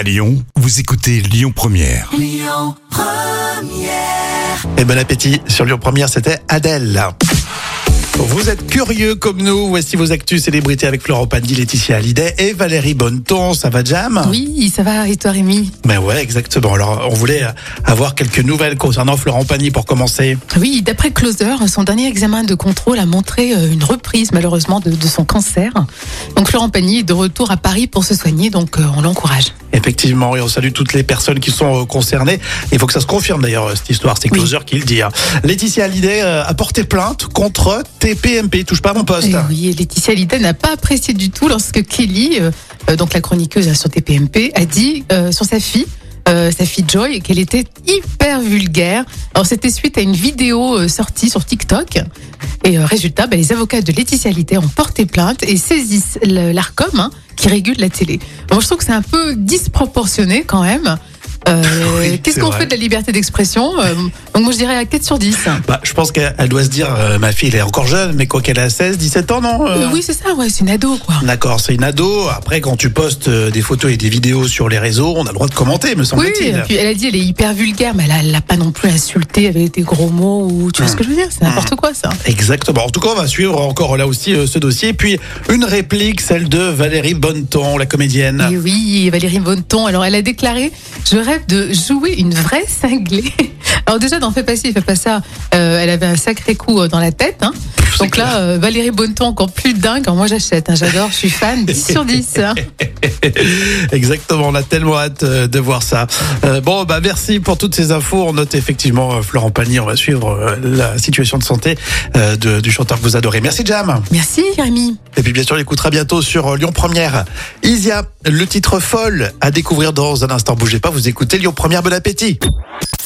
À Lyon, vous écoutez Lyon Première. Et bon appétit sur Lyon Première, c'était Adèle. Vous êtes curieux comme nous, voici vos actus célébrités avec Florent Pagny, Laetitia Hallyday et Valérie Bonneton. Ça va Jam? Oui, ça va, et toi Rémi? Ben ouais, exactement. Alors, on voulait avoir quelques nouvelles concernant Florent Pagny pour commencer. Oui, d'après Closer, son dernier examen de contrôle a montré euh, une reprise malheureusement de, de son cancer. Donc Florent Pagny est de retour à Paris pour se soigner, donc euh, on l'encourage. Effectivement, et on salue toutes les personnes qui sont euh, concernées. Il faut que ça se confirme d'ailleurs, euh, cette histoire. C'est Closer qui le dit. hein. Laetitia Hallyday euh, a porté plainte contre TPMP. Touche pas à mon poste. Et oui, et Laetitia Hallyday n'a pas apprécié du tout lorsque Kelly, euh, donc la chroniqueuse sur TPMP, a dit euh, sur sa fille. euh, sa fille Joy, qu'elle était hyper vulgaire. Alors c'était suite à une vidéo euh, sortie sur TikTok. Et euh, résultat, bah, les avocats de Laetitia Hallyday ont porté plainte et saisissent l'Arcom hein, qui régule la télé. Bon, je trouve que c'est un peu disproportionné quand même. Euh, Oui, Qu'est-ce qu'on fait de la liberté d'expression Euh, Donc moi je dirais à 4 sur 10. Bah, je pense qu'elle elle doit se dire, euh, ma fille, elle est encore jeune, mais quoi qu'elle a 16, 17 ans, non Euh, oui c'est ça, ouais, c'est une ado quoi. D'accord, c'est une ado. Après, quand tu postes des photos et des vidéos sur les réseaux, on a le droit de commenter, me Oui, semble-t-il. et puis elle a dit elle est hyper vulgaire, mais elle l'a pas non plus insulté avec des gros mots ou tu vois ce que je veux dire, c'est n'importe quoi ça. Exactement. En tout cas, on va suivre encore là aussi ce dossier. Puis une réplique, celle de Valérie Bonneton, la comédienne. Et oui, Valérie Bonneton, alors elle a déclaré Je de jouer une vraie cinglée. Alors déjà, dans passer, fait pas ça, euh, elle avait un sacré coup euh, dans la tête. hein. Donc là, euh, Valérie Bonneton, encore plus dingue. Alors moi, j'achète, hein, j'adore, je suis fan, 10 sur 10. hein. Exactement, on a tellement hâte euh, de voir ça. Euh, bon, bah merci pour toutes ces infos. On note effectivement Florent Pagny. On va suivre la situation de santé de- du chanteur que vous adorez. Merci Jam. Merci, Rémi. Et puis bien sûr, on écoutera bientôt sur Lyon Première. Isia, le titre folle à découvrir dans un instant. Bougez pas, vous écoutez Lyon Première. Bon appétit.